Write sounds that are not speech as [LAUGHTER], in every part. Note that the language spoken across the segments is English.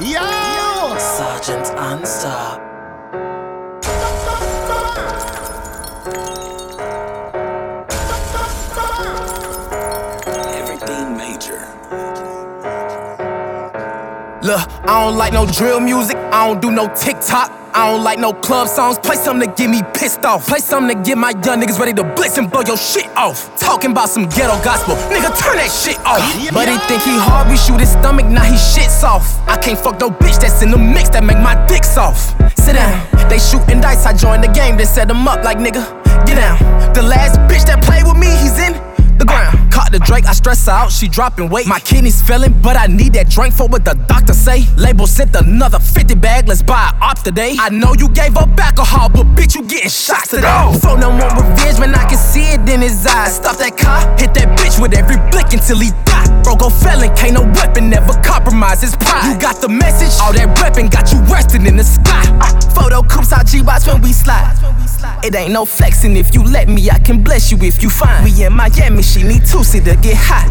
Yo! Sargent Unstop. Everything major. Look, I don't like no drill music, I don't do no TikTok. I don't like no club songs. Play something to get me pissed off. Play something to get my young niggas ready to blitz and blow your shit off. Talking about some ghetto gospel, nigga, turn that shit off. He think he hard, we shoot his stomach, now he shits off. I can't fuck no bitch that's in the mix that make my dick soft. Sit down, they shooting dice, I joined the game, then set them up like nigga. Get down. The last bitch that played with me, he's in the ground. Caught the Drake, I stress her out, she dropping weight. My kidneys failing, but I need that drink for what the doctor say. Label sent another 50 bag, let's buy ops today. I know you gave up alcohol, but bitch, you getting shots today. Phone no more revenge, when I can see it in his eyes. Stop that car, hit that bitch with every blick until he die. Broke a felon, can't no weapon never compromise his pride. You got the message, all that reppin' got you resting in the sky. Photo coops out G-Box when we slide. It ain't no flexing if you let me, I can bless you if you find. We in Miami, she need Tusi to get hot.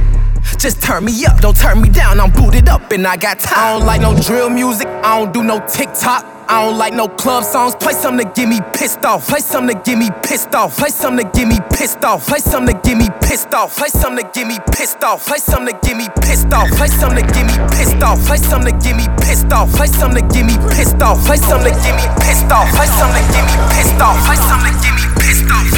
Just turn me up, don't turn me down, I'm booted up and I got time. I don't like no drill music, I don't do no TikTok. I don't like no club songs. Play something to get me pissed off. Play something to get me pissed off. Play something to get me pissed off. Play something to get me pissed off. Play something to get me pissed off. Play something to get me pissed off. Play something to get me pissed off. Play something to get me pissed off. Play something to get me pissed off. Play something to get me pissed off. Play something to get me pissed off. Play something to get me pissed off.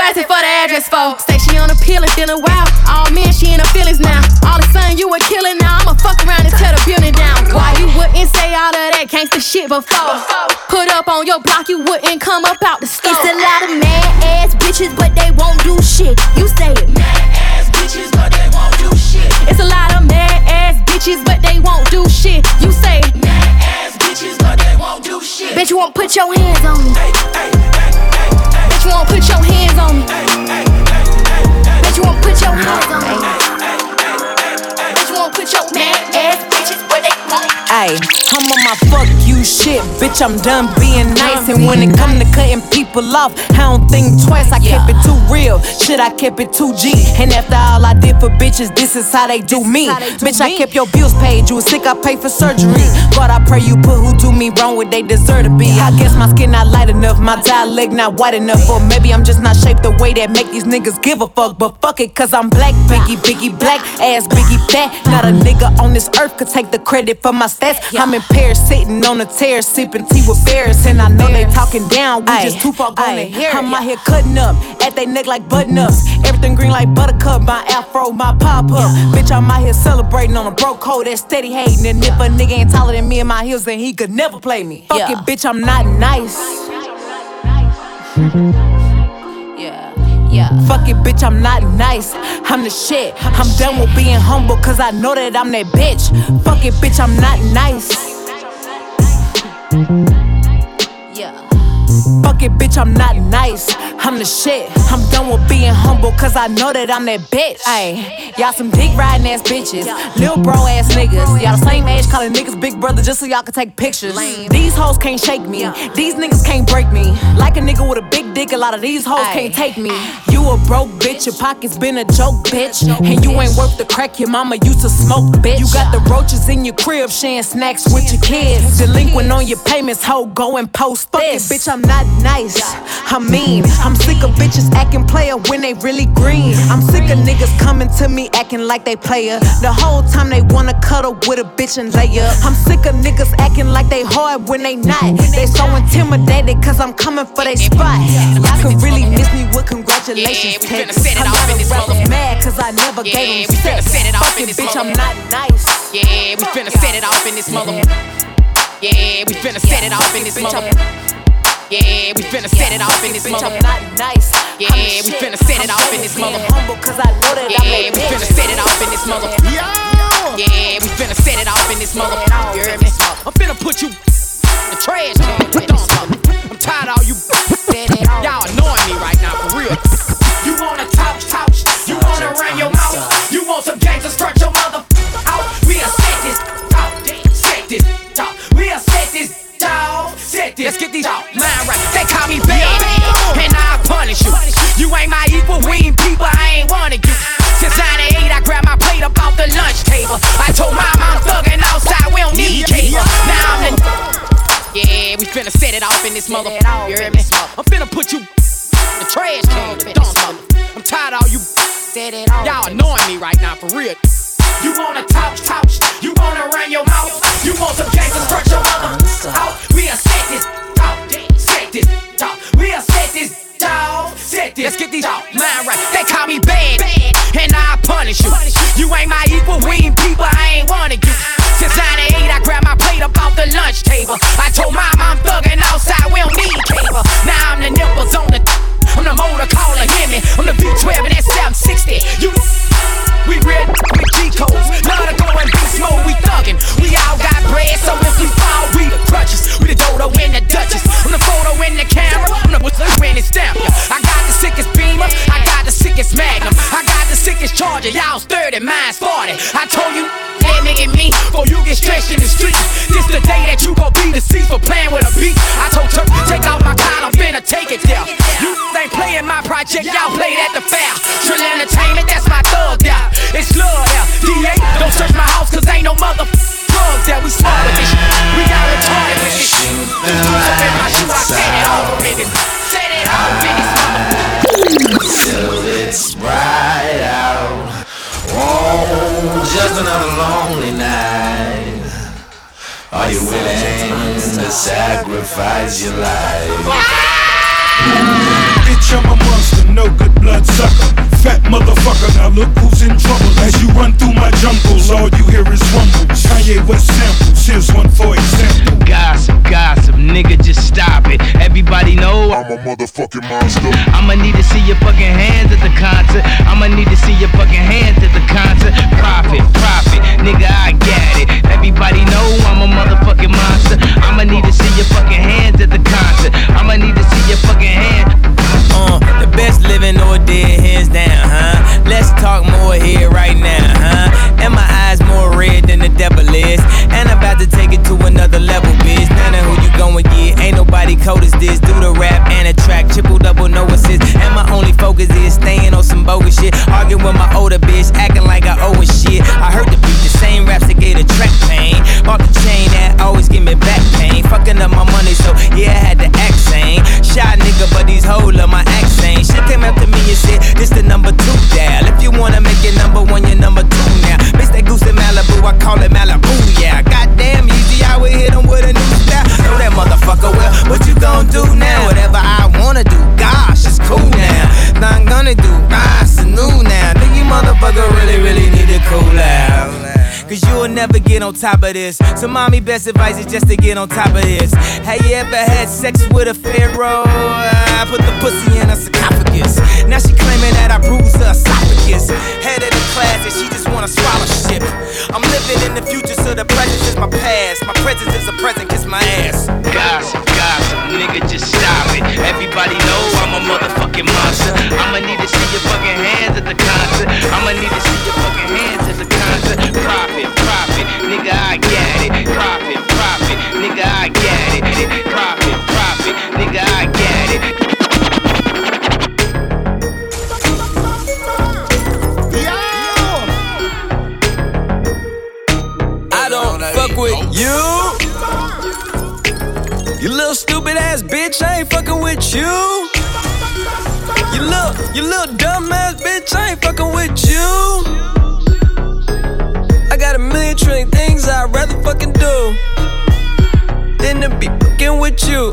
Asking for the address for. Say she on a pill and feeling wild. All men, she in her feelings now. All of a sudden, you a killing now. I'ma fuck around and tear the building down. Why you wouldn't say all of that gangsta shit before? Put up on your block, you wouldn't come up out the store. It's a lot of mad ass bitches, but they won't do shit. You say it. Mad ass bitches, but they won't do shit. It's a lot of mad ass bitches, but they won't do shit. You say it. Mad ass bitches, but they won't do shit. Bitch, you won't put your hands on me. Bitch, shit, bitch. I'm done being nice. And when it come to cutting people off, I don't think twice. I kept it too real, shit. I kept it too G. And after all I did for bitches, this is how they do me. Bitch, I kept your bills paid. You was sick, I paid for surgery. God, I pray you put who do me wrong what they deserve to be. I guess my skin not light enough, my dialect not white enough, or maybe I'm just not shaped the way that make these niggas give a fuck. But fuck it, cause I'm black, Biggie, Biggie, black, ass Biggie, fat. Not a nigga on this earth could take the credit for my stats. I'm in Paris, sitting on a tear, sipping tea with bears, and I know they talking down. We just too far gone to hear. I'm out here cutting up at they neck like button ups. Everything green like buttercup, my afro, my pop up. Bitch, I'm out here celebrating on a broke hoe that's steady hating. And if a nigga ain't taller than me in my heels, then he could never play me. Fuck Yeah. it, bitch, I'm not nice. Yeah, yeah. Fuck it, bitch, I'm not nice. I'm the shit. I'm done with being humble, cause I know that I'm that bitch. Fuck it, bitch, I'm not nice. Yeah. Fuck it, bitch, I'm not nice. I'm the shit. I'm done with being humble, cause I know that I'm that bitch. Ayy, y'all some dick riding ass bitches. Lil bro ass niggas. Y'all the same age calling niggas big brother just so y'all can take pictures. These hoes can't shake me. These niggas can't break me. Like a nigga with a big dick, a lot of these hoes can't take me. You a broke bitch, your pockets been a joke, bitch. And you ain't worth the crack your mama used to smoke, bitch. You got the roaches in your crib, sharing snacks with your kids. Delinquent on your payments, hoe, go and post Fuck it, bitch, I'm not nice. I'm mean. I'm sick of bitches acting player when they really green. I'm sick of niggas coming to me acting like they player. The whole time they wanna cuddle with a bitch and lay up. I'm sick of niggas acting like they hard when they not. They so intimidated cause I'm coming for they spot. Y'all can really miss me with congratulations. Yeah, we finna texts. set it A off lot in of this rappers mother- mad cause I never Yeah, gave we them sex. set it off Fuck in this bitch, I'm not nice. Yeah, we finna set it off in this mother. Yeah, we finna set it off in this mother. I'm- Yeah, we finna set it off in this mother. I'm not nice. Yeah, we finna set it off in this being mother. humble cause I know that I'm Yeah, we finna set it off in this mother. Yeah, we finna set it off in this mother. You heard me? I'm finna put you in the trash can. Put on something. I'm tired of all you. Y'all annoying me right now, for real. You wanna talk, talk. You wanna run your mouth. You want some gangsters, strut your mother out. We'll set this talk. Set this talk. We'll set this dog. Set this. Let's get these out. Mind right. They call me bad, and I punish you. You ain't my equal. We ain't people. I ain't wanted you. Since 98, I grabbed my plate up off the lunch table. I told my mom I'm thugging outside. We don't need cable. Now I'm the. Yeah, we finna set it off in this mother. You heard me? I'm finna put you in the trash can. The dump mother. I'm tired of all you. Y'all annoying me right now, for real. You wanna talk, talk. You wanna run your mouth. You want some gangsters, strut your mother out. We'll set this talk. Set this talk. We'll set this dog. Set this. Let's get these out. Mind right. They call me bad, and I punish you. You ain't my equal. We ain't people. I ain't wanted you. Since 98, I grabbed my plate up off the lunch table. I told my mom I'm thugging outside. We don't need project, y'all played at the fair. Trill Entertainment, that's my thug there. It's love there. DA, don't search my house, cause ain't no mother drugs there. We smart with this shit. We got retarded with this shit. So in my shoe, I set it with it. Set it this mother. Till it's bright out. Oh, just another lonely night. Are you willing to sacrifice your life? Blood sucker. Fat motherfucker, now look who's in trouble. As you run through my jungles, all you hear is rumbles. Kanye West samples, here's one for example. Gossip, gossip, nigga, just stop it. Everybody know I'm a motherfucking monster. I'ma need to see your fucking hands at the concert. I'ma need to see your fucking hands at the concert. Profit, profit, nigga, I got it. Everybody know I'm a motherfucking monster. I'ma need to see your fucking hands at the concert. I'ma need to see your fucking hands. Uh, the best living or dead, hands down, huh? Let's talk more here right top of this. So, mommy, best advice is just to get on top of this. Have you ever had sex with a pharaoh? I put the pussy in a sarcophagus. Now she claiming that I bruised her esophagus. Head of the class and she just want a scholarship. I'm living in the future, so the present is my past. My presence is a present, kiss my ass. Gossip, gossip, nigga, just stop it. Everybody know I'm a motherfucking monster. I'ma need to see your fucking hands at the concert. I'ma need to see your fucking hands at the concert. Profit, nigga, I get it. Profit, profit, nigga, I get it. Profit, profit, nigga, I get it. I don't fuck with you. You little stupid ass bitch, I ain't fucking with you. You little, you little dumb ass bitch, I ain't fucking with you. I got a million trillion things I'd rather fucking do than to be fucking with you.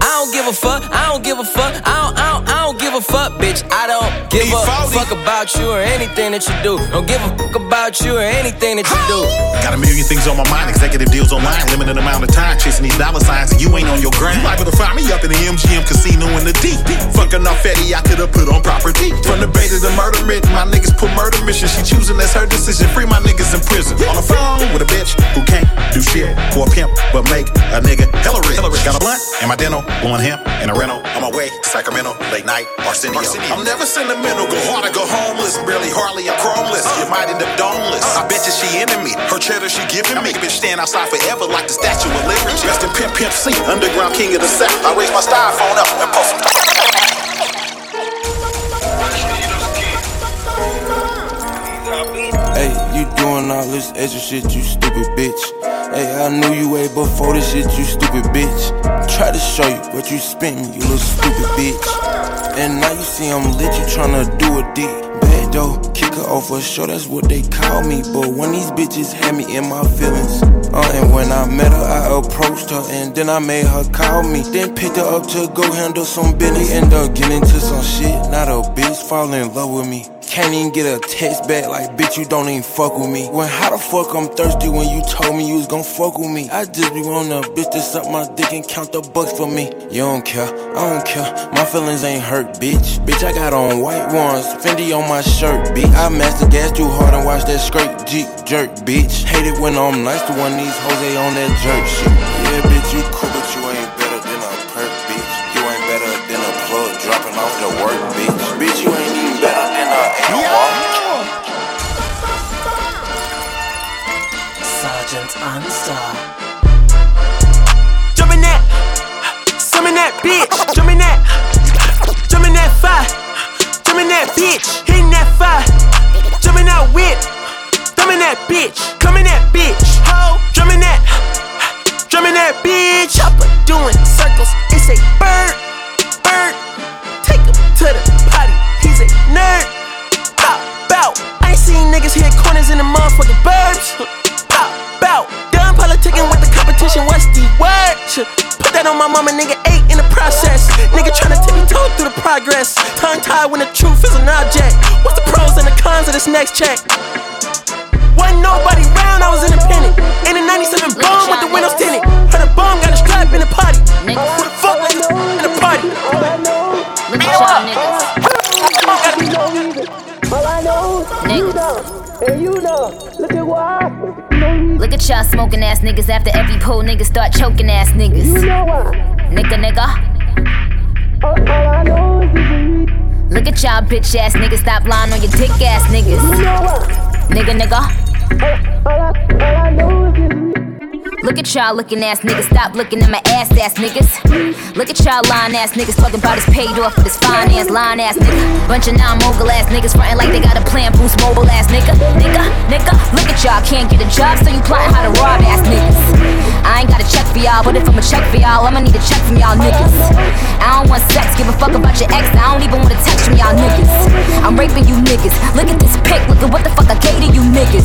I don't give a fuck, I don't give a fuck, I don't, I don't, I don't give a fuck, bitch. I don't give a fuck about you or anything that you do. Don't give a fuck about you or anything that you do. Got a million things on my mind, executive deals online, limited amount of time, chasing these dollar signs, and you ain't on your grind. You liable to find me up in the MGM casino in the deep. Fucking off Fetty, I could've put on property. From the bay to the murder writ, my niggas put murder mission. She choosing, that's her decision. Free my niggas in prison. On the phone with a bitch who can't do shit for a pimp, but make a nigga hella rich. Got a blunt and my dental, blowing hemp in a rental. On my way to Sacramento, late night, Arsenio. I'm never sentimental, go hard or go homeless. Barely, hardly, I'm chromeless. Uh. You might end up domeless. Uh. I bet you she into me. Her cheddar she giving me. I make a bitch stand outside forever like the Statue of Liberty. Rest in Pimp Pimp C, underground king of the South. I raise my styrofoam up and post some. Doing all this extra shit, you stupid bitch. Hey, I knew you way before this shit, you stupid bitch. Try to show you what you spent me, you little stupid bitch. And now you see I'm lit, you tryna do a dick. Bad though, kick her off a show, that's what they call me. But when these bitches had me in my feelings, uh, and when I met her, I approached her, and then I made her call me. Then picked her up to go handle some business. End up getting into some shit, not a bitch fall in love with me. Can't even get a text back like, bitch, you don't even fuck with me. When how the fuck I'm thirsty when you told me you was gon' fuck with me? I just be on a bitch to suck my dick and count the bucks for me. You don't care, I don't care. My feelings ain't hurt, bitch. Bitch, I got on white ones, Fendi on my shirt, bitch. I master gas too hard and watch that straight Jeep jerk, bitch. Hate it when I'm nice to one these hoes, they on that jerk shit. Yeah, bitch, you Anstar. Jumping that, summon that bitch. Jumping that, jumping that fire. Jumping that bitch, hitting that fire. Jumping that whip, thumbing that bitch. Coming that bitch, ho. Drumming that, drumming that bitch. Chopper doing circles. It's a bird, bird. Take him to the potty. He's a nerd. Bow. I ain't seen niggas hit corners in the motherfucking burbs. My mama, nigga ate in the process. Nigga tryna tip toe through the progress. Tongue tied when the truth is an object. What's the pros and the cons of this next check? Wasn't nobody round, I was independent. In the 97 bomb with the windows tinted. Heard a bomb got a strap in the party. Who the fuck let this in the party? Look at y'all niggas. Niggas. And you know, look at why. Look at y'all smoking ass niggas after every pull niggas start choking ass niggas. You know why. Nigga, nigga. All, all I know is this Look at y'all bitch ass niggas stop lying on your dick ass niggas. You know why. Nigga, nigga. All, all, I, all I know Look at y'all looking ass niggas, stop looking at my ass ass niggas. Look at y'all lying ass niggas talking about it's paid off with this finance line ass nigga. Bunch of non mogul ass niggas frontin' like they got a plan, boost mobile ass nigga. Nigga, nigga, look at y'all, can't get a job, so you plotting how to rob ass niggas. I ain't got a check for y'all, but if I'ma check for y'all, I'ma need a check from y'all niggas. I don't want sex, give a fuck about your ex, I don't even want a text from y'all niggas. I'm raping you niggas, look at this pic, look at what the fuck I gave to you niggas.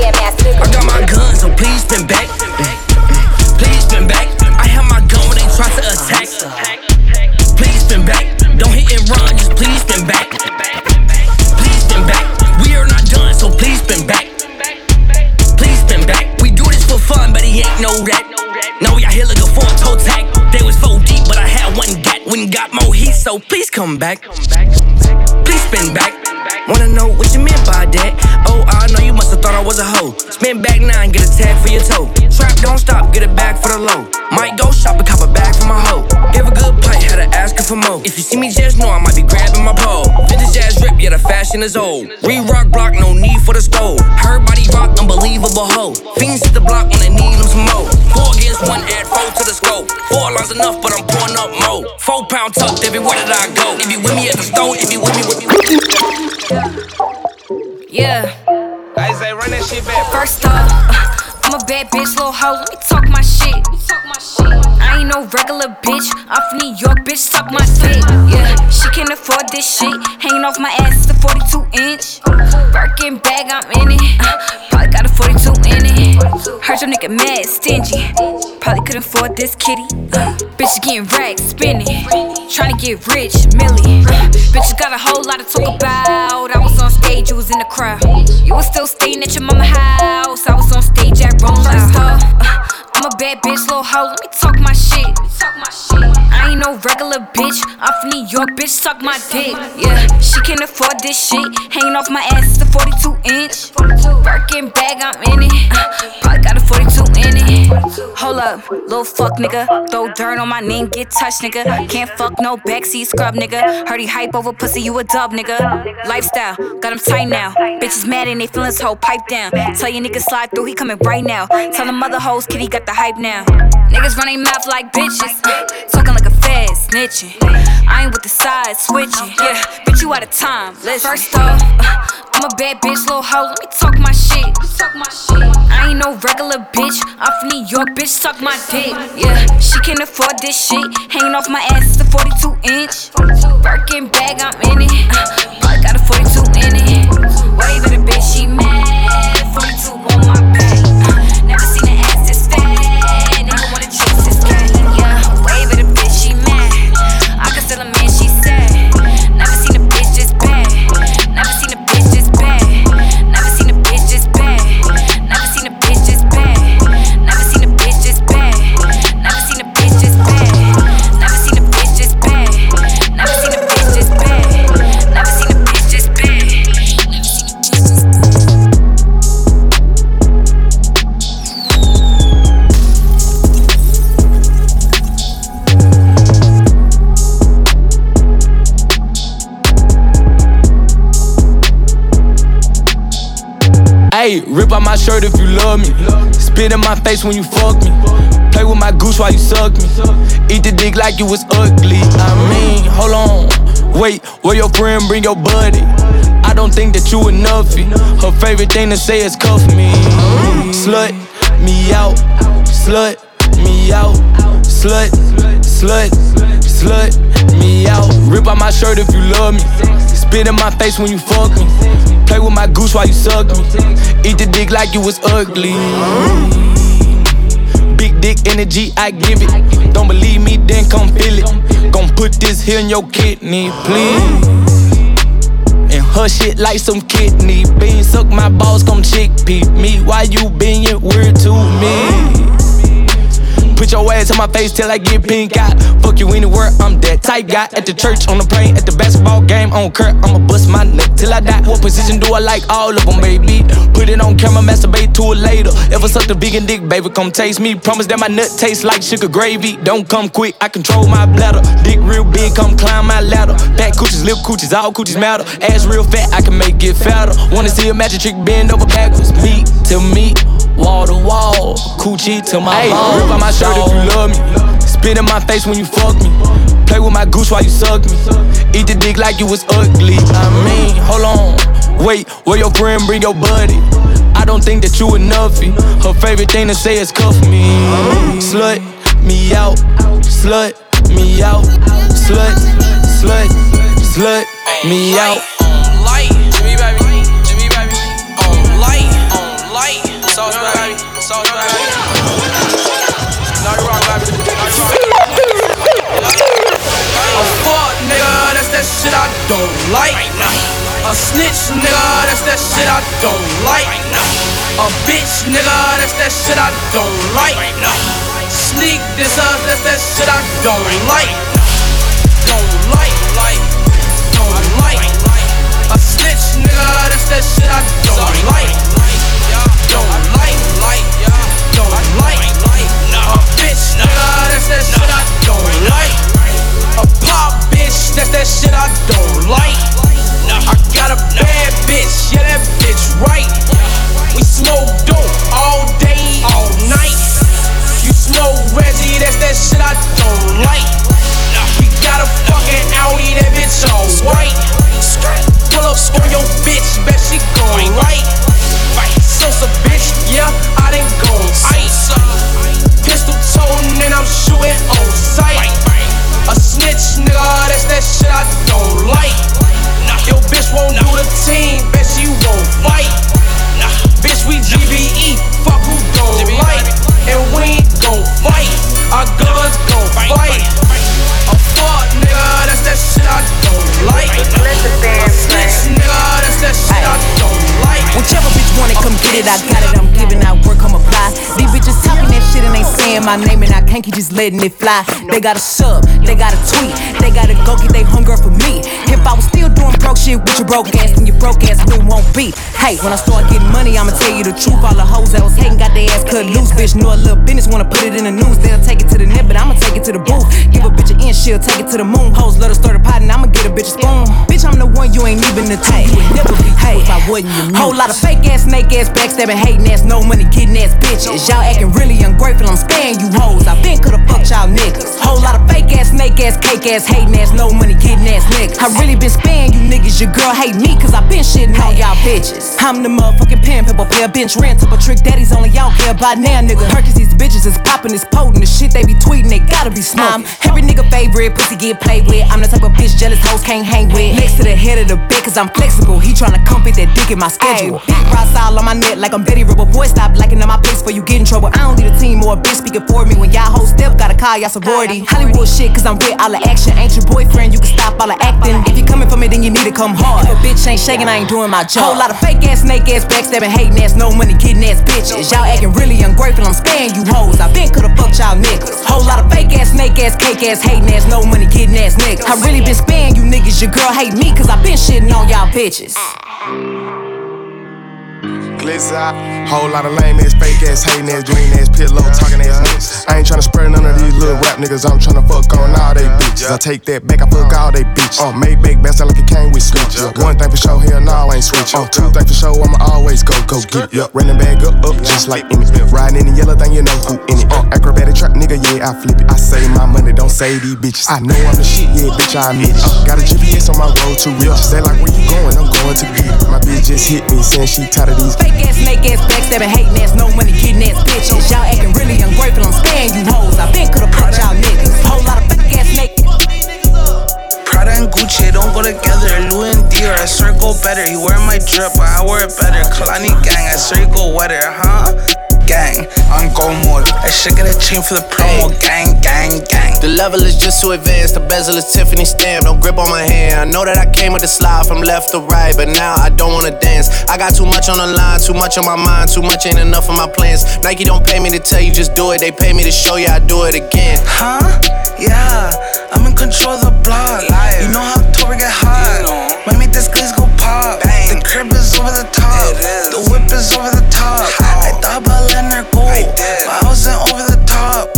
I got my gun, so please spin back. Please spin back. I have my gun when they try to attack. Please spin back. Don't hit and run, just please spin back. Please spin back. We are not done, so please spin back. Please spin back. We do this for fun, but he ain't that. Now we out here looking for a toe tag. They was four deep, but I had one gat. When got more heat, so please come back. Please spin back. Wanna know what you meant by that? Was a hoe. Spin back nine, get a tag for your toe. Trap, don't stop, get it back for the low. Might go shop and cop a bag for my hoe. Give a good play, had to ask her for more. If you see me, just know I might be grabbing my pole. Vintage ass rip, yeah, the fashion is old. Re rock block, no need for the stove. Her body rock, unbelievable hoe. Fiends hit the block when they need them some more. Four against one, add four to the scope. Four lines enough, but I'm pouring up more. Four pound tucked everywhere that I go. If you with me at the store, if you with me, with me. Yeah. I say, run that shit back. First off, uh, I'm a bad bitch, little hoe. Let me talk my shit. No regular bitch. I'm from New York, bitch. Suck my dick. Yeah, she can't afford this shit. Hanging off my ass, the 42 inch. Birkin bag, I'm in it. Uh, probably got a 42 in it. Heard your nigga mad, stingy. Probably couldn't afford this kitty. Uh, bitch getting racks, spinning. Trying to get rich, millie. Uh, bitch, you got a whole lot to talk about. I was on stage, you was in the crowd. You was still staying at your mama house. I was on stage at Rolling Loud. Uh, I'm a bad bitch, little hoe. Let me talk my shit. I ain't no regular bitch. I'm from New York, bitch. Suck my dick. Yeah, she can't afford this shit. Hanging off my ass, the 42 inch. Birkin bag, I'm in it. Uh, probably got a 42 in it. Hold up, little fuck nigga. Throw dirt on my name, get touched, nigga. Can't fuck no backseat scrub, nigga. Heard he hype over pussy, you a dub, nigga. Lifestyle, got him tight now. Bitches mad and they feelings whole pipe down. Tell your nigga slide through, he coming right now. Tell the mother hoes, kitty got the hype now. Niggas running mouth like bitches. talking like a fed, snitching. I ain't with the side switching. Yeah, bitch, you out of time. Listen. First off, uh, I'm a bad bitch, little hoe. Let me talk my shit. I ain't no regular bitch. I'm from New York, bitch. Suck my dick. Yeah, she can't afford this shit. Hanging off my ass, the 42 inch. Birkin bag, I'm in it. Uh, got a 42 in it. Wave at a bitch, she mad. 42 on my back. Hey, rip out my shirt if you love me. Spit in my face when you fuck me. Play with my goose while you suck me. Eat the dick like you was ugly. I mean, hold on. Wait, where your friend bring your buddy? I don't think that you enoughy. Her favorite thing to say is cuff me. Slut me out, slut me out, slut, slut, slut me out. Rip out my shirt if you love me. Spit in my face when you fuck me. Play with my goose while you suck me. Eat the dick like you was ugly. Big dick energy, I give it. Don't believe me, then come feel it. Gon' put this here in your kidney, please. And her shit like some kidney beans. Suck my balls, come chickpea me. Why you being weird to me? Put your ass on my face till I get pink eye. Fuck you anywhere, I'm that type guy. At the church, on the plane, at the basketball game, on Kurt, I'ma bust my neck till I die. What position do I like? All of them, baby. Put it on camera, masturbate to it later. Ever suck the big and dick, baby, come taste me. Promise that my nut tastes like sugar gravy. Don't come quick, I control my bladder. Dick real big, come climb my ladder. Back coochies, lip coochies, all coochies matter. Ass real fat, I can make it fatter. Wanna see a magic trick bend over backwards. Meat to meat, wall to wall. Coochie to my hey, Rip on my shirt if you love me. Spit in my face when you fuck me. Play with my goose while you suck me. Eat the dick like you was ugly. I mean, hold on. Wait, where your friend bring your buddy? I don't think that you enoughy. Her favorite thing to say is cuff me. Slut me out, slut me out, slut, slut, slut me out. On Light, Jimmy baby, Jimmy baby. On light, on light. Shit I don't like. A snitch nigga, that's that shit I don't like. A bitch nigga, that's that shit I don't like. Sneak this up, that's that shit I don't like. Letting it fly. They got a sub, they got a tweet, they gotta go get they hunger for me. If I was still doing broke shit with your broke ass, then your broke ass wouldn't won't be. Hey, when I start getting money, I'ma tell you the truth. All the hoes that was hating got their ass cut loose. Bitch, know a little business, wanna put it in the news. They'll take it to the net, but I'ma take it to the booth. Give a bitch an inch, she'll take it to the moon. Hoes let her start a pot, and I'ma get a bitch a spoon. Bitch, I'm the one, you ain't even the two. You would never be hey, if I wasn't your Whole lot of fake ass, snake ass, backstabbing, hating ass, no money, getting ass bitches. Y'all acting really ungrateful, I'm sparing you hoes. I been coulda fucked y'all niggas. Whole lot of fake ass, snake ass, cake ass, hating ass, no money, getting ass niggas. I really been sparing you niggas. Your girl hate me, cause I been shitting on y'all bitches. I'm the motherfucking pen pepper player, bench rent up a trick daddies only y'all care about now, nigga. Hercules, these bitches is popping, is potent. The shit they be tweeting, they gotta be smoking. every nigga favorite, pussy get played with. I'm the type of bitch jealous hoes can't hang with. Next to the head of the bed, cause I'm flexible. He tryna come fit that dick in my schedule. Big cross all on my neck like I'm Betty Rubble. Boy, stop liking on my place for you get in trouble. I don't need a team or a bitch speaking for me. When y'all hoes step, gotta call y'all sorority. Hollywood shit, cause I'm with all the action. Ain't your boyfriend, you can stop all the acting. If you coming for me, then you need to come hard. If a bitch ain't shaking, I ain't doing my job. Whole lot of fake ass, snake ass, backstabbing, hating ass, no money, getting ass bitches. Y'all acting really ungrateful, I'm sparing you hoes. I been coulda fucked y'all niggas. Whole lot of fake ass, snake ass, cake ass, hating ass, no money, getting ass niggas. I really been sparing you niggas. Your girl hate me, cause I been shitting on y'all bitches. Ah. Glizzy, whole lot of lame ass, fake ass, hating ass, green ass, pillow, talking ass niggas. I ain't tryna spread none of these little rap niggas, I'm tryna fuck on all they bitches. I take that back, I fuck all they bitches. Uh, make back best like it came with switch. One thing for sure, hell no, I ain't switch. Uh, two things for sure, I'ma always go, go get it. Running bag up, up, just like it. Riding in the yellow thing, you know who in it. Uh, acrobatic trap, nigga, yeah, I flip it. I save my money, don't save these bitches. I know I'm the shit, yeah, bitch, I admit it. Uh, got a GPS on my road to riches. They like, where you going? I'm going to get it. My bitch just hit me, saying she tired of these fake ass, snake ass, backstabbing, hating ass, no money, getting ass bitches. Y'all acting really ungrateful, I'm sparing you hoes. I been could've put y'all niggas. Whole lot of fake ass niggas. Prada and Gucci don't go together. Louis and Dior, I swear go better. You wear my drip, I wear it better. Kalani gang, I swear go wetter, huh? Gang, on go mode. I should get a chain for the promo. Gang, gang, gang. The level is just too advanced. The bezel is Tiffany stamp. Don't grip on my hand. I know that I came with the slide from left to right, but now I don't wanna dance. I got too much on the line, too much on my mind, too much ain't enough of my plans. Nike don't pay me to tell you just do it. They pay me to show you I do it again. Huh? Yeah, I'm in control of the block. You know how October get hot. When me this glaze go pop. The crib is over the top. The whip is over the top. I about letting her go, I wasn't over the top.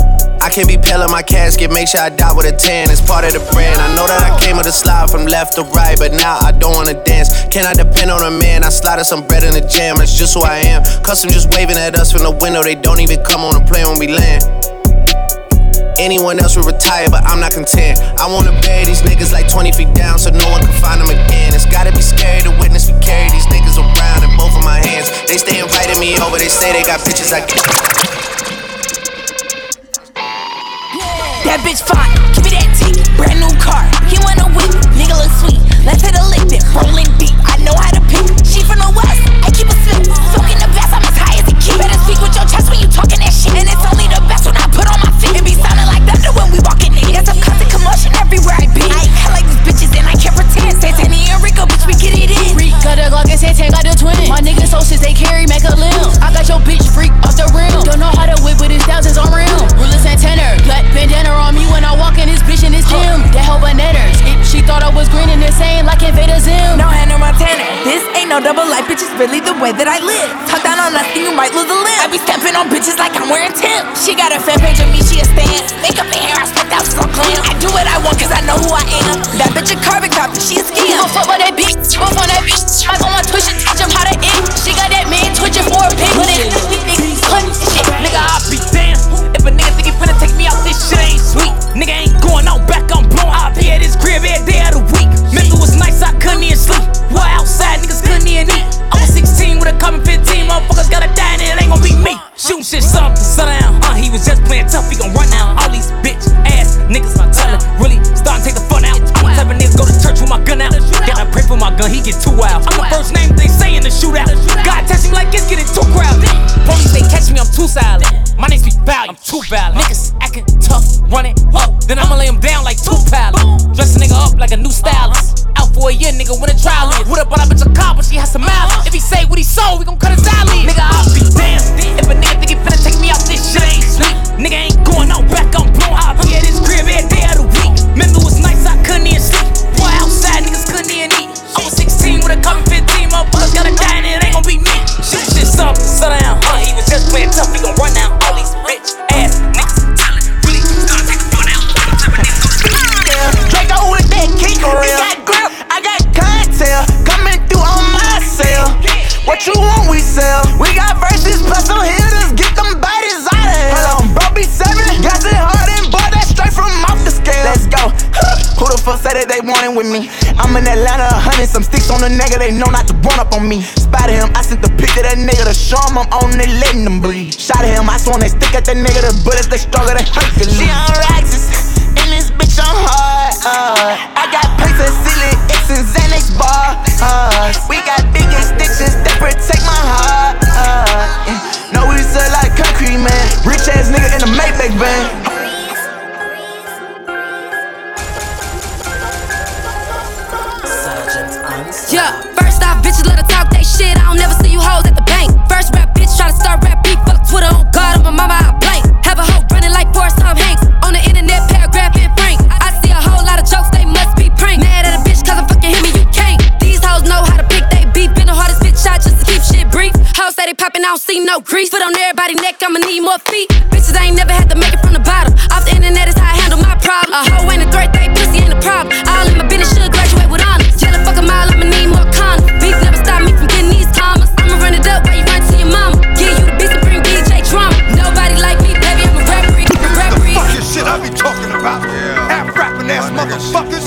I can't be pale in my casket, make sure I die with a 10. It's part of the brand. I know that I came with a slide from left to right, but now I don't wanna dance. Can I depend on a man? I slided some bread in the jam, that's just who I am. Custom just waving at us from the window, they don't even come on the plane when we land. Anyone else would retire, but I'm not content. I wanna bury these niggas like 20 feet down so no one can find them again. It's gotta be scary to witness me carry these niggas around in both of my hands. They stay inviting me over, they say they got bitches I That bitch fine, give me that T. Brand new car, he want a whip, nigga look sweet. Let's hit a lick then, rolling deep. I know how to pick. She from the west, I keep a slip. Soaking the best, I'm as high as a key. Better speak with your chest when you talking that shit. Commotion everywhere I be. I hell like these bitches and I can't pretend. Santana and Rico, bitch, we get it in. Freak, got the Glock and Santana got the twin. My niggas so shit, they carry, make a limb. I got your bitch freak off the rim. Don't know how to whip, but his thousands on rim. Ruler Santana, black bandana on me when I walk in this bitch in this gym. That hoe bananas. She thought I was green and insane like Invader Zim. No hand Hannah Montana. This ain't no double life, bitch. It's really the way that I live. Talk down on nothing, you might lose a limb. I be stepping on bitches like I'm wearing Tim. She got a fan page of me, she a stan. Makeup and hair, That bitch a carbon copy, she a. Go fuck with that bitch, fuck on that bitch. With me? I'm in Atlanta, a hundred, some sticks on the nigga, they know not to run up on me. Spotted him, I sent the pic to that nigga to show him I'm on it, letting them bleed. Shot at him, I swan they stick at that nigga, the bullets they struggle, they Hercules. She on Raxus, in this bitch I'm hard. Uh, I got and ceiling, X and Xanax bar. Uh, we got big extensions that protect my heart. Uh, yeah. No, we sell like concrete, man. Rich ass nigga in a Maybach van. Yeah, first off, bitches let her talk that shit. I don't never see you hoes at the bank. First rap, bitch, try to start rap beef. Fuck Twitter, on God, on my mama, I blank. Have a hoe running like Forrest Tom Hanks. On the internet, paragraph in Frank. I see a whole lot of jokes, they must be prank. Mad at a bitch, cause I'm fucking him and you can't. These hoes know how to pick they beef. Been the hardest bitch shot just to keep shit brief. Hoes say they poppin', I don't see no grease. Put on everybody neck, I'ma need more feet. Bitches I ain't never had to make it from the bottom. Off the internet is how I handle my problem. A hoe ain't a threat, ass motherfuckers.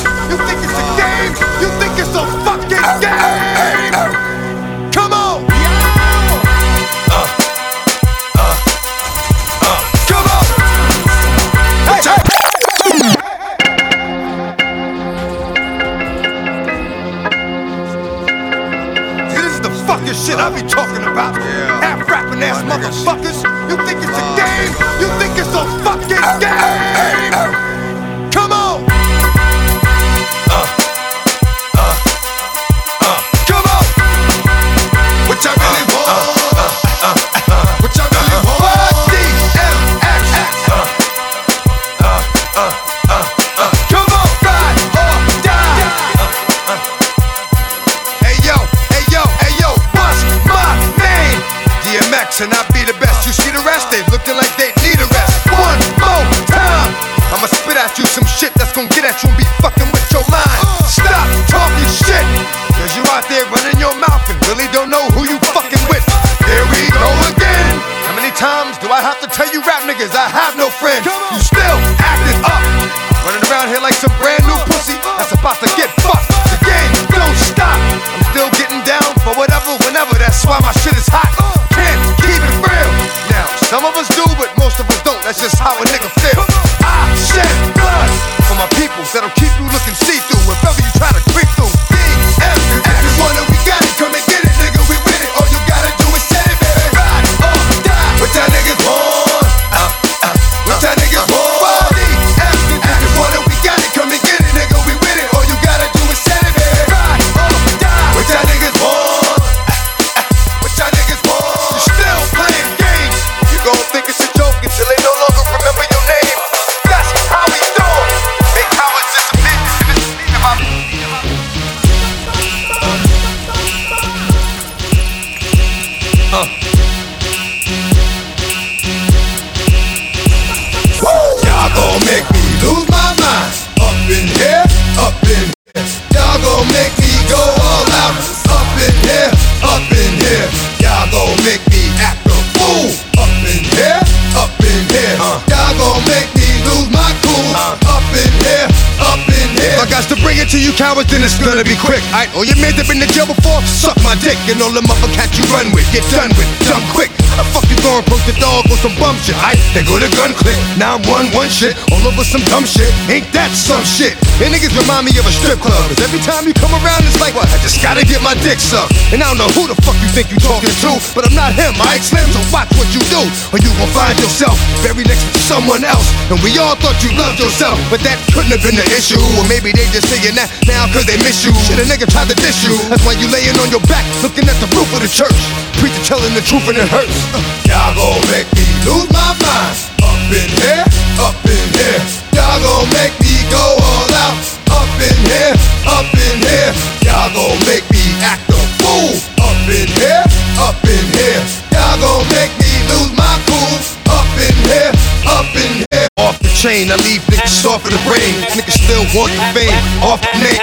They go to gun click. Now I'm one one shit, all over some dumb shit. Ain't that some shit? And niggas remind me of a strip club. Cause every time you come around, it's like? I just gotta get my dick sucked. And I don't know who the fuck you think you talking to, but I'm not him. I Slim, so watch what you do, or you gon' find yourself very next to someone else. And we all thought you loved yourself, but that couldn't have been the issue. Or maybe they just saying that now cause they miss you. Shit, a nigga tried to diss you. That's why you laying on your back, looking at the roof of the church. Preacher telling the truth and it hurts. Uh, Y'all gon' make me lose my mind. Up in here, up in here. Y'all gon' make me go all out. Up in here, up in here. Y'all gon' make me act a fool. Up in here, up in here. Y'all gon' make me lose my cool. Up in here, up in here. Off the chain, I leave niggas soft in the brain. Niggas still want the fame. Off the name.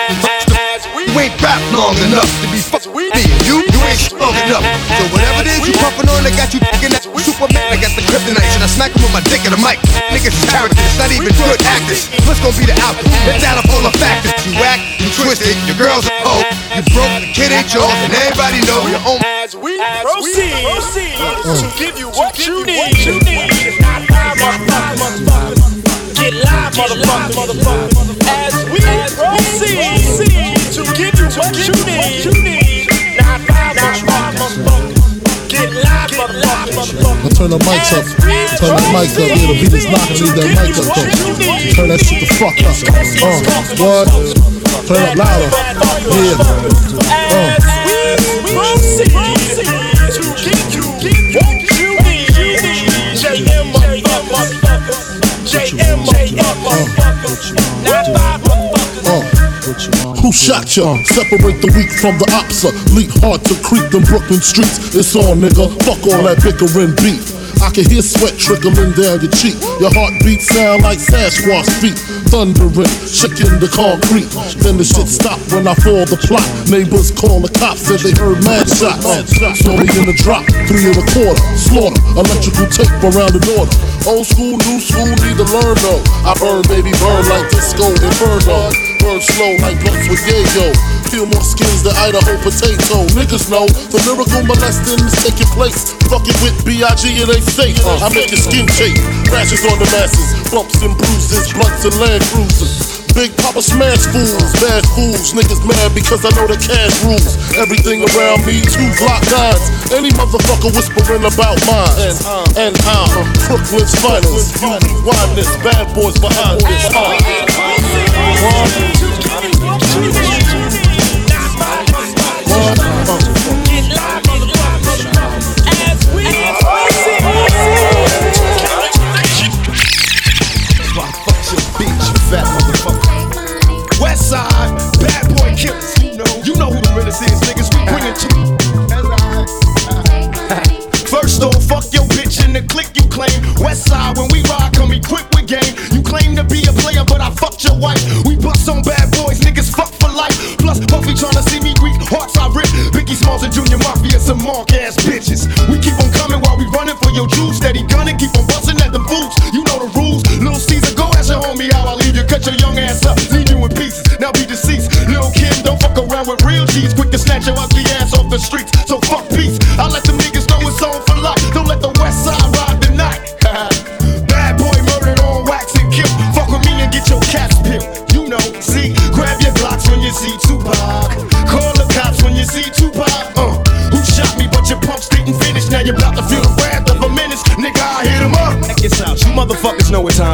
You ain't rap long enough to be fucking me. You, oh, you ain't. So whatever it is you puffin' on, they got you thinking that Superman. I got the kryptonite, and I smack him with my dick in the mic. Niggas characters, not even good actors. What's gonna be the outcome? It's out of all the factors. You whack, you twisted, your girl's a hoe. You broke, the kid ain't yours, and everybody know your own. As we proceed, proceed to uh, uh, give you what you need. You need. Get live, motherfucker, motherfucker. As we proceed to give you what you need. Now turn the mics up. Turn that mic up. Yeah, the beat is knocking. Leave that mic up though. Turn that shit the fuck up. Uh, what? Turn it louder. Yeah. Uh. Who shot ya? Separate the weak from the opsa. Uh. Leap hard to creep them Brooklyn streets. It's on, nigga. Fuck all that bickering beef. I can hear sweat trickling down your cheek. Your heartbeat sound like Sasquatch feet. Thundering, shaking the concrete. Then the shit stop when I fall the plot. Neighbors call the cops, said they heard mad shots. Me in the drop, three and a quarter. Slaughter, electrical tape around the daughter. Old school, new school, need to learn though. I burn, baby, burn like disco inferno. Burn slow like blunts with yayo. Peel more skins than Idaho potato. Niggas know the lyrical molesting is taking place. Fucking with B.I.G. and they fake. I make your skin shake. Rashes on the masses. Bumps and bruises. Blunts and land cruisers. Big Papa smash fools, bad fools, niggas mad because I know the cash rules. Everything around me, two Glock nines. Any motherfucker whispering about mine. And, uh, and I'm Brooklyn's finest. Beauty, wineness, bad boys behind this. Uh, First off, fuck your bitch and the click you claim. West side, when we ride, come equipped to be a player, but I fucked your wife. We bust on bad boys, niggas fuck for life. Plus, Puffy tryna see me weak, hearts I rip. Biggie Smalls and Junior Mafia, some mark ass bitches. We keep on coming while we running for your juice. Steady gunning, keep on busting at them fools. You know the rules. Little Caesar, go ask your homie how I leave you. Cut your young ass up, leave you in pieces. Now be deceased. Lil Kim, don't fuck around with real G's. Quick to snatch your ugly ass off the streets. So fuck peace. I let them niggas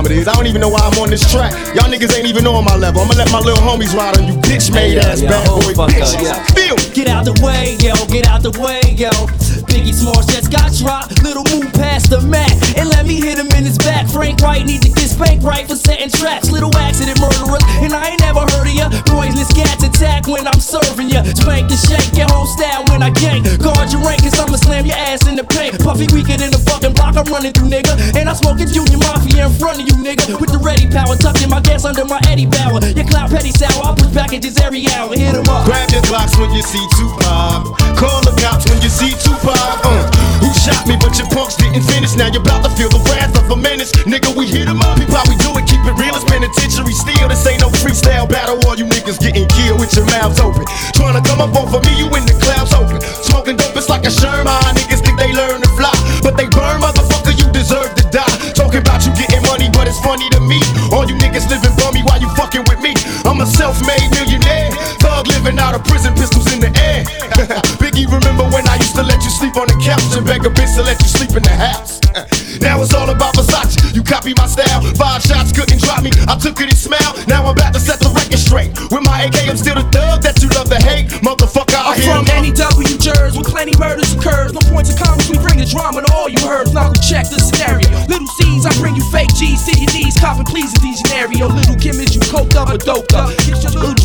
know it is. I don't even know why I'm on this track. Y'all niggas ain't even on my level. I'ma let my little homies ride on you bitch made ass bad boy bitches. Feel Get out the way, yo, get out the way, yo. Biggie Smalls just got dropped. Little move past the mat. And let me hit him in his back. Frank White need to get spanked right for setting traps. Little accident murderers. And I ain't never heard of ya. Poisonous cats attack when I'm serving ya. Spank the shake, get home style when I gank. Guard your rank, cause I'ma slam your ass in the paint. Puffy weaker than the fucking block I'm running through, nigga. And I'm smoking Junior Mafia in front of you, nigga. With the ready power, tucking my gas under my Eddie Bauer. Your cloud petty sour, I push packages every hour. Hit him up. Grab your Glocks when you see Tupac. Call the cops when you see Tupac. Uh, who shot me? But your punks didn't finish. Now you're about to feel the wrath of a menace. Nigga, we hit 'em up. How we do it. Keep it real. It's penitentiary steel. This ain't no freestyle battle. All you niggas getting killed with your mouths open. Trying to come up off of me, you in the clouds open. Smoking dope, it's like a Sherman. Niggas think they learn to fly, but they burn, motherfucker. You deserve to die. Talking about you getting money, but it's funny to me. All you niggas living bummy while you fucking with me. I'm a self-made millionaire. Thug living out of prison, pistols in the air. [LAUGHS] Biggie, remember when I used to let you sleep on the couch and beg a bitch to let you sleep in the house? Uh, now it's all about Versace. You copy my style. Five shots couldn't drop me. I took it and smiled. Now I'm about to set the record straight. With my AK, I'm still the thug that you love to hate. Motherfucker, I I'm from any W jurors with plenty murders occurs. No points of comments, we bring the drama to all you heard. Now check the scenario. Little C's, I bring you fake G's, city D's, copping please in these scenario. Little Kim is you coked up or doped up. Get your little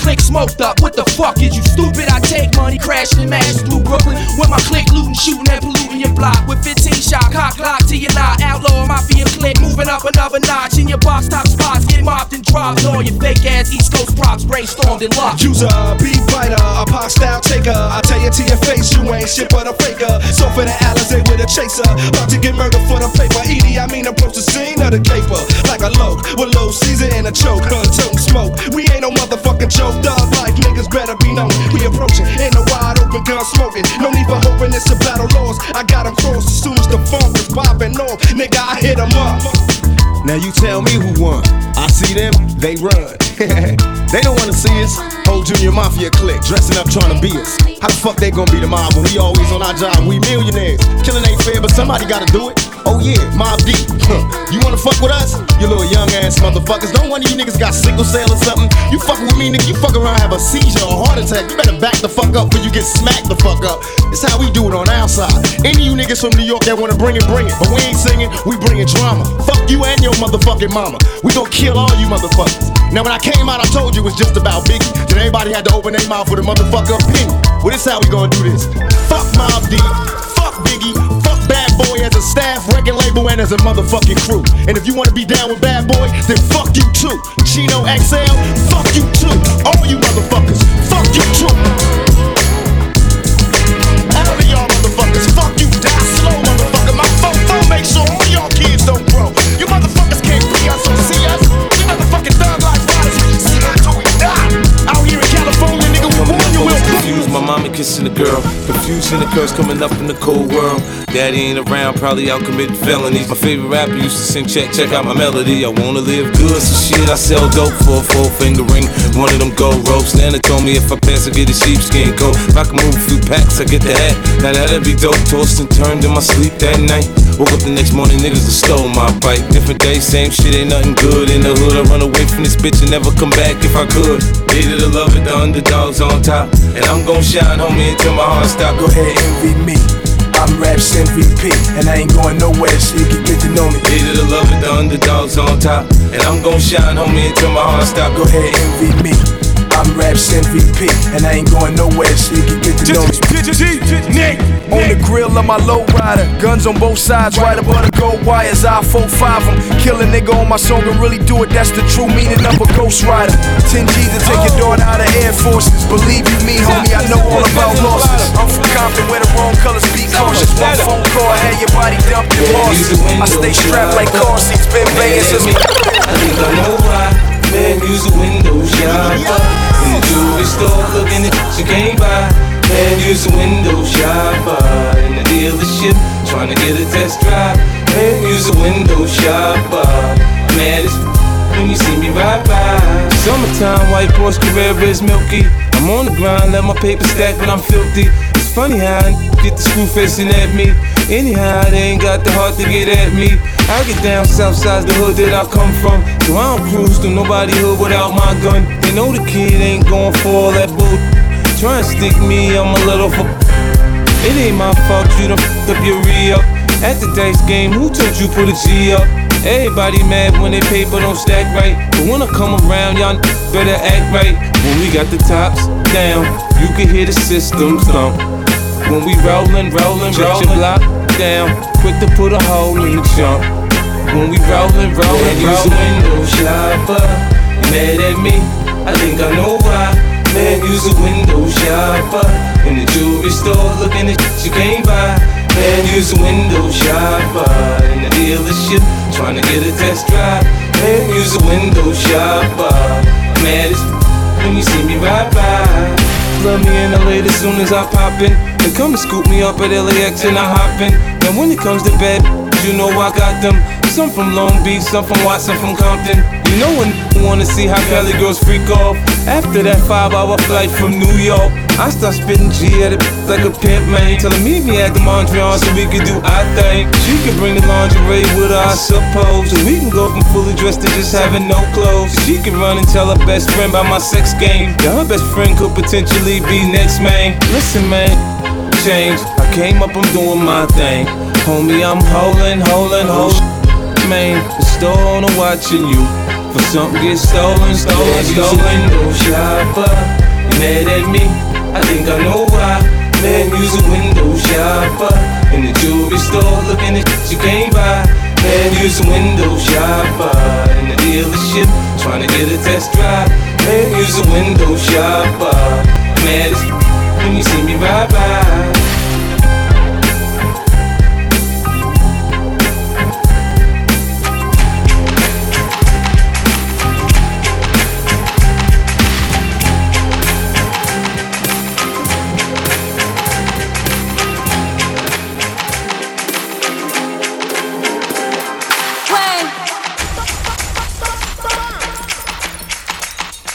click smoked up. What the fuck is you stupid? I take money, crashing and through Brooklyn. With my click looting, shooting and polluting your block. With 15 shot, cock lock to your knot. Outlaw mafia click, moving up another notch. In your box top spots, get mopped and dropped. All your fake ass East Coast props brainstormed and locked. A beat fighter, a pop style taker. I tell you to your face, you ain't shit but a faker. So for the Alizé with a chaser, about to get murdered for the paper. Edie, I mean approach the scene of the caper like a loke with low Caesar and a choke, her tongue smoke. We ain't no motherfucking joke, dog life niggas better be known. We approaching in a wide open gun smoking. No need for hoping it's a battle lost. I got 'em crossed as soon as the funk is popping off. Nigga, I hit 'em up. Now you tell me who won. I see them, they run. [LAUGHS] they don't wanna see us. Whole junior mafia clique dressing up trying to be us. How the fuck they gonna be the mob when we always on our job? We millionaires. Killing ain't fair, but somebody gotta do it. Oh yeah, Mobb Deep. You wanna fuck with us? You little young ass motherfuckers. Don't one of you niggas got sickle cell or something? You fucking with me, nigga. You fuck around, have a seizure or heart attack. You better back the fuck up before you get smacked the fuck up. It's how we do it on our side. Any you niggas from New York that wanna bring it, bring it. But we ain't singing, we bringing drama. Fuck you and your motherfucking mama. We gon' kill all you motherfuckers. Now when I came out, I told you it was just about Biggie. Then everybody had to open their mouth with a motherfucker opinion. Well, this how we gonna do this. Fuck Mobb Deep. Fuck Biggie. Fuck bad boy as a staff, record label, and as a motherfucking crew. And if you wanna be down with bad boy, then fuck you too. Chino XL, fuck you too. All you motherfuckers, fuck you too. Kissing a girl. Confusion occurs coming up in the cold world. Daddy ain't around, probably out committing felonies. My favorite rapper used to sing, check, check out my melody. I wanna live good, so shit, I sell dope for a four finger ring. One of them gold ropes. Nana told me if I pass, I get a sheepskin coat. If I can move a few packs, I get the hat. Now that'd be dope. Tossed and turned in my sleep that night. Woke up the next morning, niggas have stole my bike. Different day, same shit, ain't nothing good in the hood. I run away from this bitch and never come back if I could. Hated to love it, the underdogs on top. And I'm gon' shine, homie, until my heart stop. Go ahead, envy me. I'm Raps MVP, and I ain't going nowhere, so you can get to know me. Hated to love it, the underdogs on top. And I'm gon' shine, homie, until my heart stop. Go ahead, envy me. I'm Raps MVP, and I ain't going nowhere, so you can get to know me. On the grill of my low rider, guns on both sides, right above the gold wires. I 4 5 them. Kill a nigga on my song and really do it, that's the true meaning of a ghost rider. 10 G to take your daughter out of Air Forces. Believe you me, homie, I know all about losses. I'm from Compton where the wrong colors be cautious. One phone call, had your body dumped in Boston. I stay strapped like car seats, been banging since I think I know why. Man, use a window shopper. In the jewelry store, looking at you can't buy. Man, use a window shopper. In the dealership, trying to get a test drive. Man, use a window shopper. Man, it's when you see me ride by. Summertime, white Porsche Carrera is milky. I'm on the grind, let my paper stack when I'm filthy. It's funny how I get the screw facing at me. Anyhow, they ain't got the heart to get at me. I get down south side the hood that I come from. So I don't cruise through nobody hood without my gun. They know the kid ain't going for all that bull. Try and stick me, I'm a little for. It ain't my fault you done f***ed up your re-up. At the dice game, who told you put a G up? Everybody mad when they paper don't stack right. But when I come around, y'all better act right. When we got the tops down, you can hear the system thump. When we rollin', rollin', rollin', your block down, quick to put a hole in the jump. When we rollin', rollin', a window shopper. Mad at me? I think I know why. Man, use a window shopper. In the jewelry store, looking at shit you can't buy. Man, use a window shopper. In the dealership, trying to get a test drive. Man, use a window shopper. Man, it's when you see me ride by. Love me in LA as soon as I pop in. They come and scoop me up at LAX and I hop in. And when it comes to bed, you know I got them. Some from Long Beach, some from Watson, from Compton. You know when you wanna see how Cali girls freak off. After that five hour flight from New York, I start spitting G at it like a pimp man. Tell her meet me at the Mondrian so we can do our thing. She can bring the lingerie with her, I suppose. So we can go from fully dressed to just having no clothes. She can run and tell her best friend about my sex game. Yeah, her best friend could potentially be next man. Listen, man, change. I came up, I'm doing my thing. Homie, I'm holding, holding, holding. The store owner watching you. For something get stolen, stolen, stolen. window shopper. You mad at me? I think I know why. Man, use a window shopper. In the jewelry store, looking at shit you can't buy. Man, use a window shopper. In the dealership, trying to get a test drive. Man, use a window shopper. Man, it's when you see me ride by.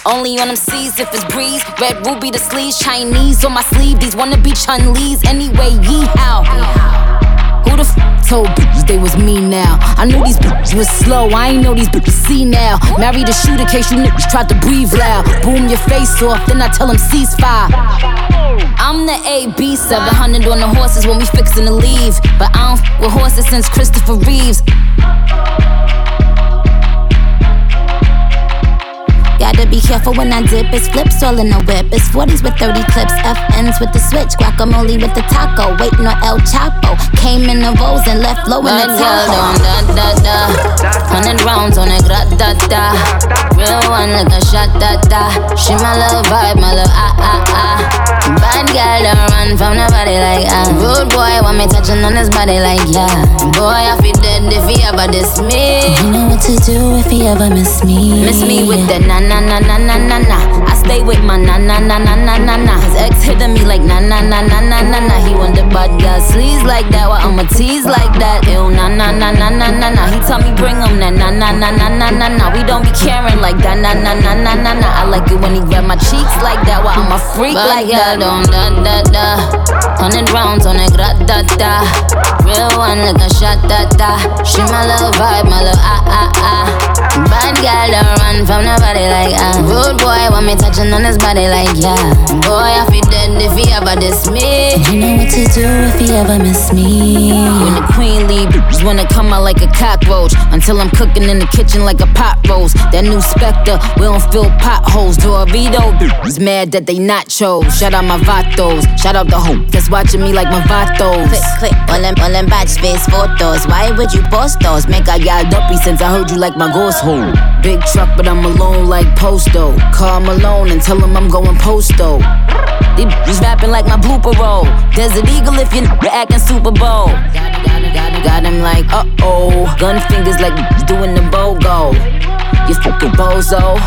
Only on them seas if it's breeze. Red ruby the sleeves, Chinese on my sleeve. These wanna be Chun-Li's anyway. Yee how? Who the f told bitches they was me now? I knew these bitches was slow. I ain't know these bitches see now. Married a shooter case you niggas tried to breathe loud. Boom your face off, then I tell them ceasefire. I'm the AB 700 on the horses when we fixin' to leave. But I don't f with horses since Christopher Reeves. Gotta be careful when I dip. It's flips all in the whip. It's 40s with 30 clips. FNs with the switch. Guacamole with the taco. Waiting on El Chapo. Came in the rolls and left low in the taco. da da da. Hundred rounds on a grat da da. Real one like a shot da da. She my love vibe, my love ah ah ah. Bad girl don't run from nobody like ah. Rude boy want me touching on his body like yeah. Boy I feel dead if he ever diss me. You know what to do if he ever miss me. Miss me with the na na na na na na na. I stay with my na na na na na na na. His ex hitting me like na na na na na na na. He the bad girl sleaze like that. Why I'ma tease like that? Ew na na na na na na na. He tell me bring him that na na na na na na na. We don't be caring like that na na na na na na. I like it when he grab my cheeks like that. Why I'm a freak like that? Don't da da da. Hundred rounds on a grat da da. Real one like a shot da da. She my little vibe, my little ah ah ah. Bad girl don't run from nobody like ah. Rude boy want me touching on his body like yeah. Boy I feel dead if he ever diss me. You know what to do if he ever miss me. When the queen leave, bitches wanna come out like a cockroach. Until I'm cooking in the kitchen like a pot roast. That new Spectre, we don't fill potholes. Dorito, is mad that they nachos. Shout out my vatos. Shout out the hope that's watching me like my vatos. Click, click, all them, all them batch face photos. Why would you post those? Make I got dumpy since I heard you like my ghost hole. Big truck, but I'm alone like Posto. Call Malone and tell him I'm going posto. These bitches rapping like my blooper roll. Desert Eagle if you're acting Super Bowl. Got him like, uh oh. Gun fingers like doing the BOGO. You fucking bozo.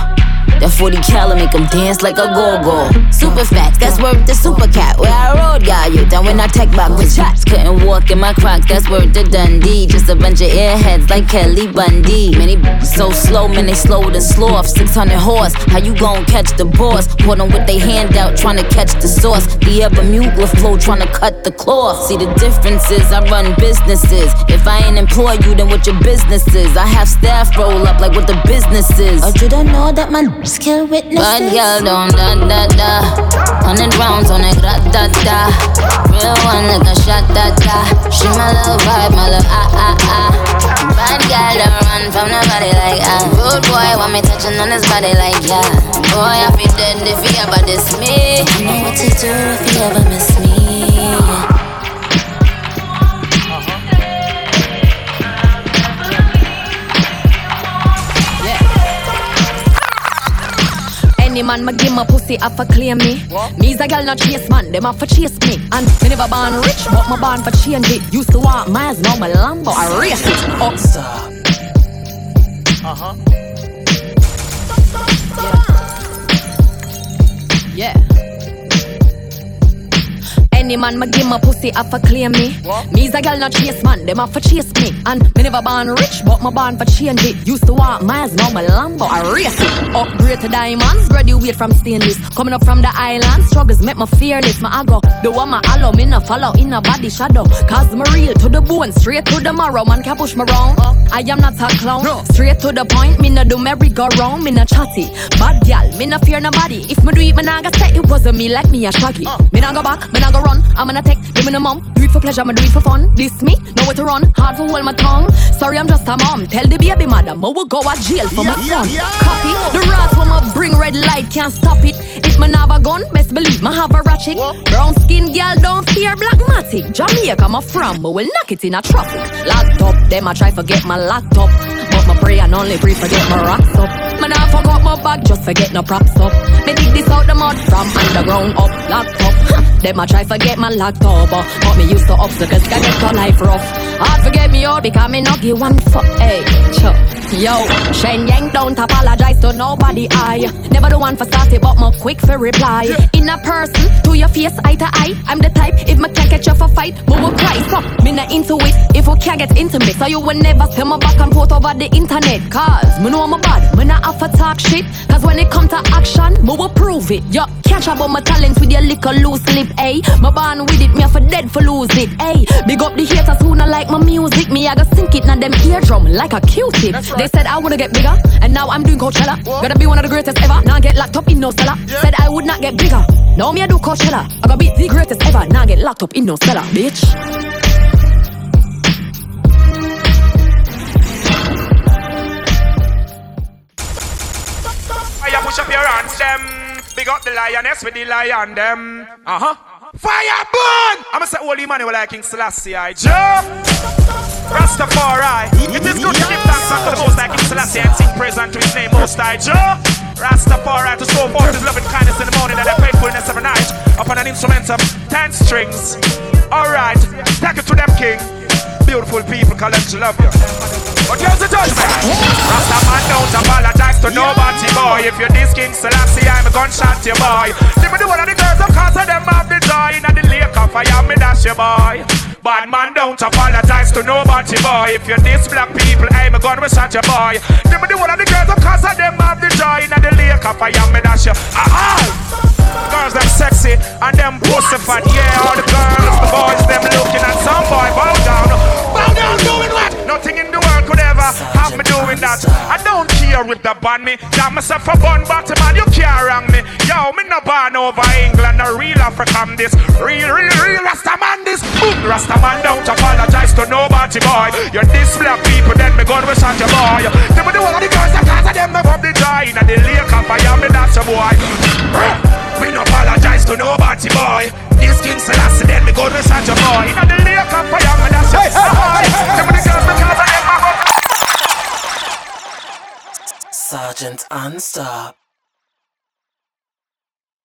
That 40 cal make him dance like a go-go. Super facts, that's worth the super cat. Where I rode, got you. Then when I take back with shots, couldn't walk in my crocs, that's worth the Dundee. Just a bunch of airheads like Kelly Bundy. Many so slow, man, they slower than sloth. 600 horse, how you gon' catch the boss? Put them with they hand out, trying to catch the sauce. The ever Bermuda flow, trying to cut the cloth. See the differences, I run businesses. If I ain't employ you, then what your business is? I have staff roll up like what the business is. You don't know that my kill witnesses. Bad girl don't da da da. Hundred rounds on a grat da da. Real one like a shot da da. She my little vibe, my little ah ah ah. Bad girl don't run from nobody like ah. Rude boy want me touching on his body like yeah. Boy I feel dead if he ever diss me. You know what to do if he ever miss me. Any man ma give my pussy off a claim me. Me's a girl not chase man, them off for chase me. And me never born rich, but my born for change it. Used to walk miles, now my Lambo I race it. Oh, stop. Uh huh. Yeah. yeah. Any man ma give my pussy off a claim me. Me's a girl not chase man, them off for chase me. And me never born rich, but my born for change it. Used to walk miles, now my Lambo I race it. Upgrade to diamonds, graduate from stainless. Coming up from the island, struggles make me fearless. My ago, the one my allow me no follow in a body shadow. Cause me real to the bone, straight to the marrow. Man can push me wrong. I am not a clown. Straight to the point, me no do merry go round, me no chatty. Bad gal, me no fear nobody. If me do it, me nah go say it wasn't me like me a shaggy. Uh. Me nah go back, me nah go run. I'm gonna take, give me the mom. Do it for pleasure, me do it for fun. This me, know where to run. Hard for hold my tongue. Sorry, I'm just a mom. Tell the baby mother, mo will go a jail for my son. Copy the rats when my bring red light can't stop it. If me have a gun, best believe me have a ratchet. Brown skin girl don't fear black matic. Jamaica, I'm from, but we'll knock it in a traffic. Locked up, them I try forget my laptop. But my pray and only pray forget my rocks up. Man, I forgot my bag, just forget no props up. Me dig this out the mud from underground up, locked up. Them I try forget my laptop, but me used to obstacles, can get your life rough. Hard forget me all because me not give one fuck. Hey, chuck. Yo, Shen Yang don't apologize to nobody. I never the one for starty, but more quick for reply. In a person, to your face, eye to eye. I'm the type, if me can't catch you for fight, we will cry. So, me not into it, if we can't get intimate. So you will never see my back and forth over the internet. Cause, me know I'm a bad, me not have to talk shit. Cause when it come to action, me will prove it. Yo, catch up on my talents with your little loose lip, ayy. My born with it, me have for dead for lose it, ayy. Big up the haters who not like my music. Me, I go sink it, now them eardrum like a Q-tip. They said I wanna get bigger, and now I'm doing Coachella. Gotta be one of the greatest ever. Now I get locked up in no cellar. Said I would not get bigger. Now me I do Coachella. I gotta be the greatest ever. Now I get locked up in no cellar, bitch. I am push up your hands, them. Big up the lioness with the lion, them. Uh huh. Fire burn! I'ma say holy money like King Selassie, I Joe. Rastafari. It is good to give thanks unto the most like King Selassie and sing praise unto his name, Most High Joe. Rastafari to show forth his loving kindness in the morning and their faithfulness every night upon an instrument of ten strings. Alright, take it to them, King. Beautiful people, collect love you. But here's the judgment. Rasta man don't apologize to nobody, boy. If you're this King Selassie, I'm a gunshot, you boy. Give me the one of the girls, of course, of them have the joy. In the lake of fire, me dash you, boy. Bad man don't apologize to nobody, boy. If you're this black people, I'm a gun, we shot you, boy. Me the one of the girls, of course, of them have the joy. In the lake of fire, me dash you. Ah, Girls, them sexy and them pussy fat, yeah. All the girls, the boys, them looking at some boy. Bow down, bow down, doing what? Nothing in the world could ever that. I don't care if the ban me. Got myself a bun bottom man, you can't wrong me. Yo, me no born over England, a real African this. Real, real, real Rasta man this. Boom, Rasta man don't apologize to nobody, boy. You're this black people, then me gun we shot your boy. Them do all of the girls, the cause them, me pop the joy. Inna the lake of fire, me that's a boy. Me no apologize to nobody, boy. This King Selassie, then me gun we shot your boy. Inna the lake of fire, me that's a boy. Them the girls, the cause Sargent Unstop.